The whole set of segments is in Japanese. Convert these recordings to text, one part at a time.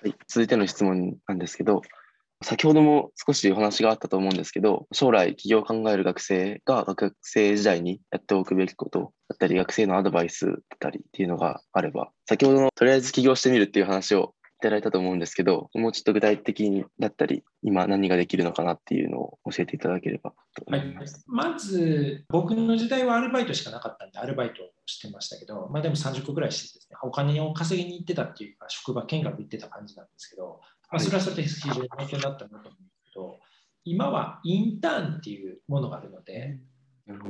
はい、続いての質問なんですけど、先ほども少しお話があったと思うんですけど、将来起業を考える学生が学生時代にやっておくべきことだったり、学生のアドバイスだったりっていうのがあれば、先ほどのとりあえず起業してみるっていう話をただいたと思うんですけど、もうちょっと具体的にだったり、今何ができるのかなっていうのを教えていただければと思います。はい、まず、僕の時代はアルバイトしかなかったんで、アルバイトをしてましたけど、まあでも30個ぐらいしてですね、お金を稼ぎに行ってたっていうか、職場見学行ってた感じなんですけど、まあ、それはそれで非常に勉強になったなと思うんですけど、今はインターンっていうものがあるので、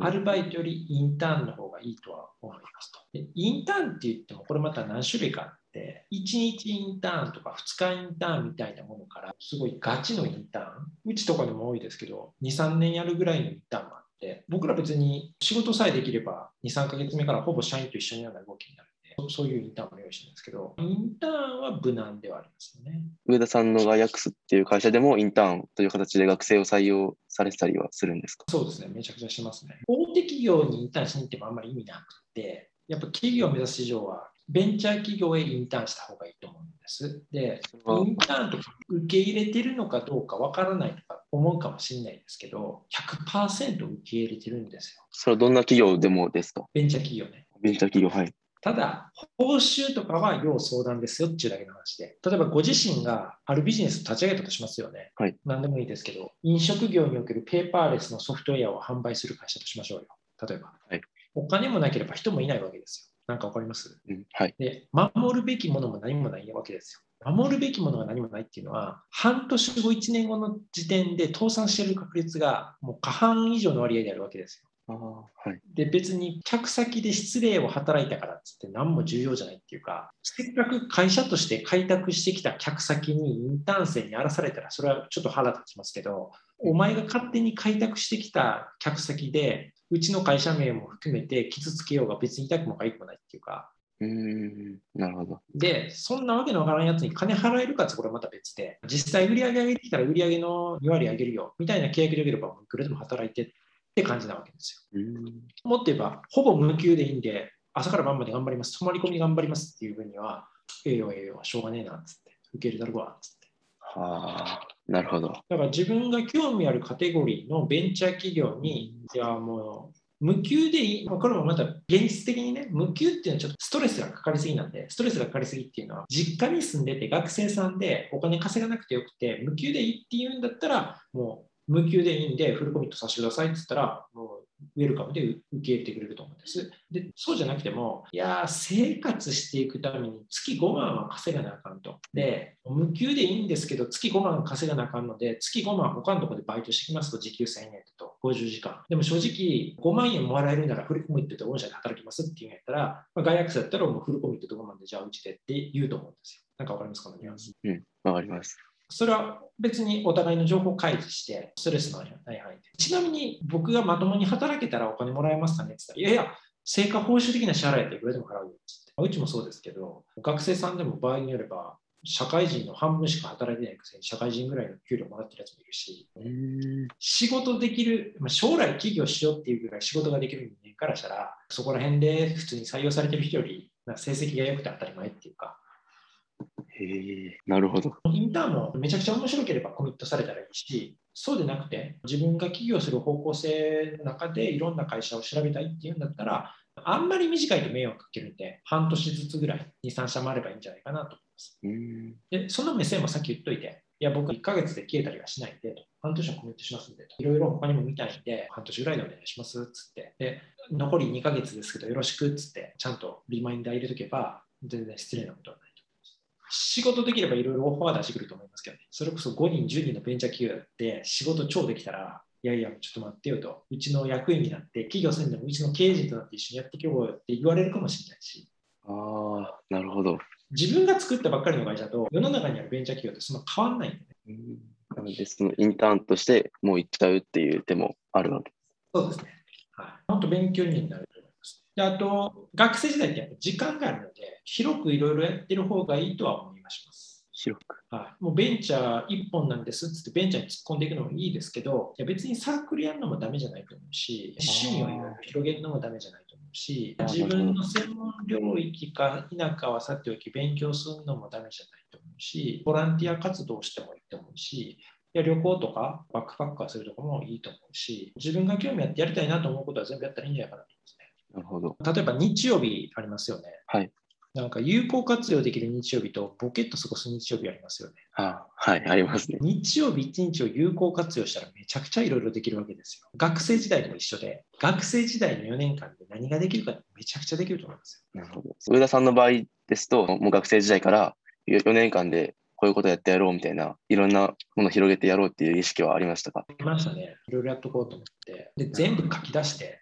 アルバイトよりインターンの方がいいとは思いますと。でインターンって言っても、これまた何種類かあって、1日インターンとか2日インターンみたいなものから、すごいガチのインターン、うちとかでも多いですけど、2、3年やるぐらいのインターンもあって、僕ら別に仕事さえできれば、2、3ヶ月目からほぼ社員と一緒になる動きになるそういうインターンも用意してるんですけど、インターンは無難ではありますよね。上田さんのガイアックスっていう会社でもインターンという形で学生を採用されてたりはするんですか？そうですね、めちゃくちゃしますね。大手企業にインターンしに行ってもあんまり意味なくて、やっぱ企業を目指す市場はベンチャー企業へインターンした方がいいと思うんです。で、インターンとか受け入れてるのかどうかわからないとか思うかもしれないですけど、100%受け入れてるんですよ。それはどんな企業でもですか？ベンチャー企業ね。ベンチャー企業、はい。ただ、報酬とかは要相談ですよっていうだけの話で、例えばご自身があるビジネスを立ち上げたとしますよね。はい、何でもいいですけど、飲食業におけるペーパーレスのソフトウェアを販売する会社としましょうよ。例えば。はい、お金もなければ人もいないわけですよ。なんかわかります、うんはい、で、守るべきものも何もないわけですよ。守るべきものが何もないっていうのは、半年後、1年後の時点で倒産している確率がもう過半以上の割合であるわけですよ。あはい、で別に客先で失礼を働いたからっつって何も重要じゃないっていうかせっかく会社として開拓してきた客先にインターン生に荒らされたらそれはちょっと腹立ちますけどお前が勝手に開拓してきた客先でうちの会社名も含めて傷つけようが別に痛くもかゆくもないっていうかうんなるほど。で、そんなわけのわからんやつに金払えるかってこれまた別で、実際売り上げ上げてきたら売り上げの2割上げるよみたいな契約でよければいくらでも働いてって感じなわけですよ。もっと言えば、ほぼ無給でいいんで、朝から晩まで頑張ります、泊まり込み頑張りますっていう分には、ええよええよ、しょうがねえなっつって、受け入れたるわっつって。はあ、なるほど。だから自分が興味あるカテゴリーのベンチャー企業に、いやもう、無給でいい、これもまた現実的にね、無給っていうのはちょっとストレスがかかりすぎなんで、ストレスがかかりすぎっていうのは、実家に住んでて学生さんでお金稼がなくてよくて、無給でいいっていうんだったら、もう無給でいいんで、フルコミットさせてくださいって言ったら、もうウェルカムで受け入れてくれると思うんです。で、そうじゃなくても、いや生活していくために月5万は稼がなあかんと。で、無給でいいんですけど、月5万稼がなあかんので、月5万他のところでバイトしてきますと、時給1000円と50時間。でも正直、5万円もらえるならフルコミットで御社で働きますっていうんやったら、まあ、外役者だったらもうフルコミットで5万でじゃあうちでって言うと思うんですよ。なんかわかりますかニュアンス。うん、わかります。それは別にお互いの情報開示して、ストレスのない範囲で。ちなみに僕がまともに働けたらお金もらえますかねって言ったら、いやいや、成果報酬的な支払いっていくらでも払うよって。うちもそうですけど、学生さんでも場合によれば、社会人の半分しか働いてないくせに社会人ぐらいの給料もらってるやつもいるし、仕事できる、将来起業しようっていうぐらい仕事ができる人間からしたら、そこら辺で普通に採用されてる人より成績が良くて当たり前っていうか、へえ、なるほど。インターンもめちゃくちゃ面白ければコミットされたらいいし、そうでなくて、自分が起業する方向性の中でいろんな会社を調べたいっていうんだったら、あんまり短いと迷惑かけるんで、半年ずつぐらい、2、3社もあればいいんじゃないかなとます。で、その目線もさっき言っといて、いや、僕1ヶ月で消えたりはしないんで、と半年はコミットしますんで、いろいろ他にも見たいんで、半年ぐらいでお願いしますっつって、で、残り2ヶ月ですけどよろしくっつって、ちゃんとリマインダー入れとけば、全然失礼なことはない。仕事できればいろいろオファー出してくると思いますけどね。それこそ5人、10人のベンチャー企業って仕事超できたら、いやいや、ちょっと待ってよと、うちの役員になって、企業するんでもうちの経営陣となって一緒にやっていこうよって言われるかもしれないし。ああ、なるほど。自分が作ったばっかりの会社と、世の中にあるベンチャー企業ってそんな変わんないんでね。なので、そのインターンとしてもう行っちゃうっていう手もあるわけです。そうですね。はい。本当勉強になると思います。で、あと、学生時代ってやっぱ時間があるので、広くいろいろやってる方がいいとは思います。広く。はい、もうベンチャー1本なんですっつってベンチャーに突っ込んでいくのもいいですけど、いや別にサークルやるのもダメじゃないと思うし、趣味をいろいろ広げるのもダメじゃないし、自分の専門領域か否かはさておき勉強するのもダメじゃないと思ううし、ボランティア活動してもいいと思うし、いや旅行とかバックパッカーするとかもいいと思うし、自分が興味あってやりたいなと思うことは全部やったらいいんじゃないかなと思いますね。なるほど。例えば日曜日ありますよね。はい。なんか有効活用できる日曜日とボケっと過ごす日曜日ありますよね。あはい、ありますね。日曜日一日を有効活用したらめちゃくちゃいろいろできるわけですよ。学生時代でも一緒で、学生時代の4年間で何ができるかめちゃくちゃできると思いますなるほど。上田さんの場合ですと、もう学生時代から4年間でこういうことやってやろうみたいな、いろんなものを広げてやろうっていう意識はありましたか？よ。いましたね。いろいろやっとこうと思って。で、全部書き出して、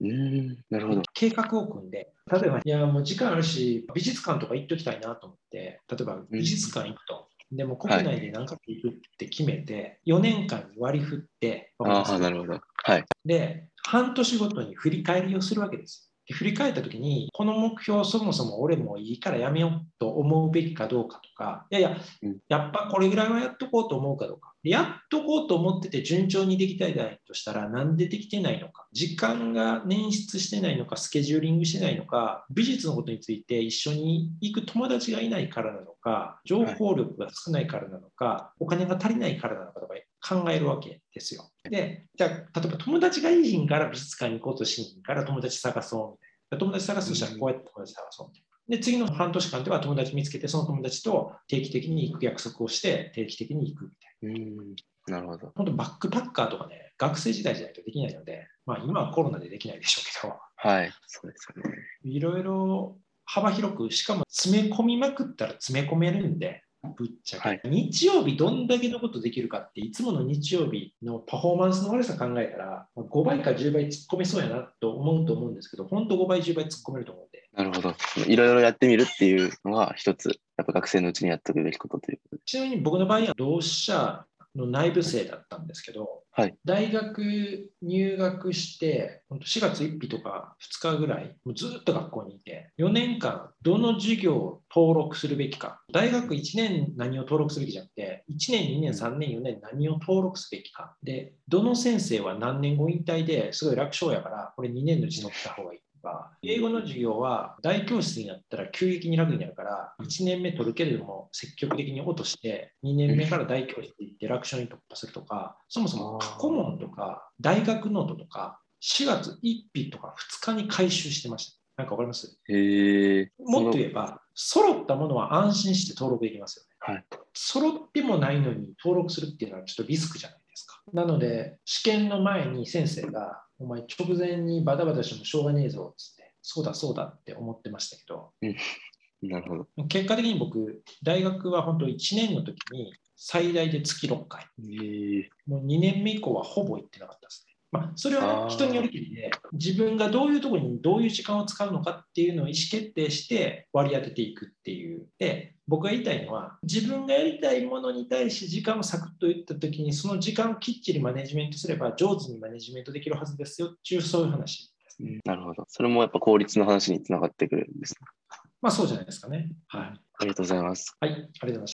うーん、なるほど。計画を組んで、例えば、いや、もう時間あるし、美術館とか行っときたいなと思って、例えば美術館行くと。でも国内で何回行くって決めて、4年間に割り振って、ああ、なるほど。はい。で、半年ごとに振り返りをするわけです。で振り返ったときに、この目標、そもそも俺もういいからやめようと思うべきかどうかとか、いやいやうん、やっぱこれぐらいはやっとこうと思うかどうか。でやっとこうと思ってて順調にできたいとしたら、なんでできてないのか。時間が捻出してないのか、スケジューリングしてないのか、美術のことについて一緒に行く友達がいないからなのか、情報力が少ないからなのか、お金が足りないからなのかとか考えるわけですよ。で、じゃあ、例えば友達がいいひんから美術館に行こうとしんから友達探そうみたいな。友達探すとしたらこうやって友達探そうみたいな。で、次の半年間では友達見つけて、その友達と定期的に行く約束をして、定期的に行くみたいな。うーん、なるほど。本当バックパッカーとかね、学生時代じゃないとできないので、まあ今はコロナでできないでしょうけど、はい、そうですよね。いろいろ幅広く、しかも詰め込みまくったら詰め込めるんで、ぶっちゃけ、はい日曜日どんだけのことできるかって、いつもの日曜日のパフォーマンスの悪さ考えたら、5倍か10倍突っ込めそうやなと思うと思うんですけど、本当5倍、10倍突っ込めると思うんで、なるほど。いろいろやってみるっていうのが一つ、やっぱ学生のうちにやっておくべきことということで。ちなみに僕の場合は同志社の内部生だったんですけど、はい。大学入学して4月1日とか2日ぐらいもうずっと学校にいて4年間どの授業を登録するべきか。大学1年何を登録すべきじゃなくて1年2年3年4年何を登録すべきか。でどの先生は何年後引退ですごい楽勝やからこれ2年のうち乗った方がいい。か英語の授業は大教室になったら急激に楽になるから1年目取るけれども積極的に落として2年目から大教室行って楽勝に突破するとかそもそも過去問とか大学ノートとか4月1日とか2日に回収してました。なんかわかります？へえ。もっと言えば、揃ったものは安心して登録できますよね。はい。揃ってもないのに登録するっていうのはちょっとリスクじゃないですか。なので、試験の前に先生が、お前直前にバタバタしてもしょうがねえぞっつって、そうだそうだって思ってましたけど、なるほど。結果的に僕、大学は本当1年の時に最大で月6回、へえ。もう2年目以降はほぼ行ってなかったですね。まあ、それは、人によりきりで、自分がどういうところにどういう時間を使うのかっていうのを意思決定して割り当てていくっていう。で、僕が言いたいのは、自分がやりたいものに対して時間をサクッと言ったときに、その時間をきっちりマネジメントすれば上手にマネジメントできるはずですよっていう、そういう話ですね。なるほど。それもやっぱ効率の話につながってくるんですね。まあそうじゃないですかね。はい。ありがとうございます。はい、ありがとうございました。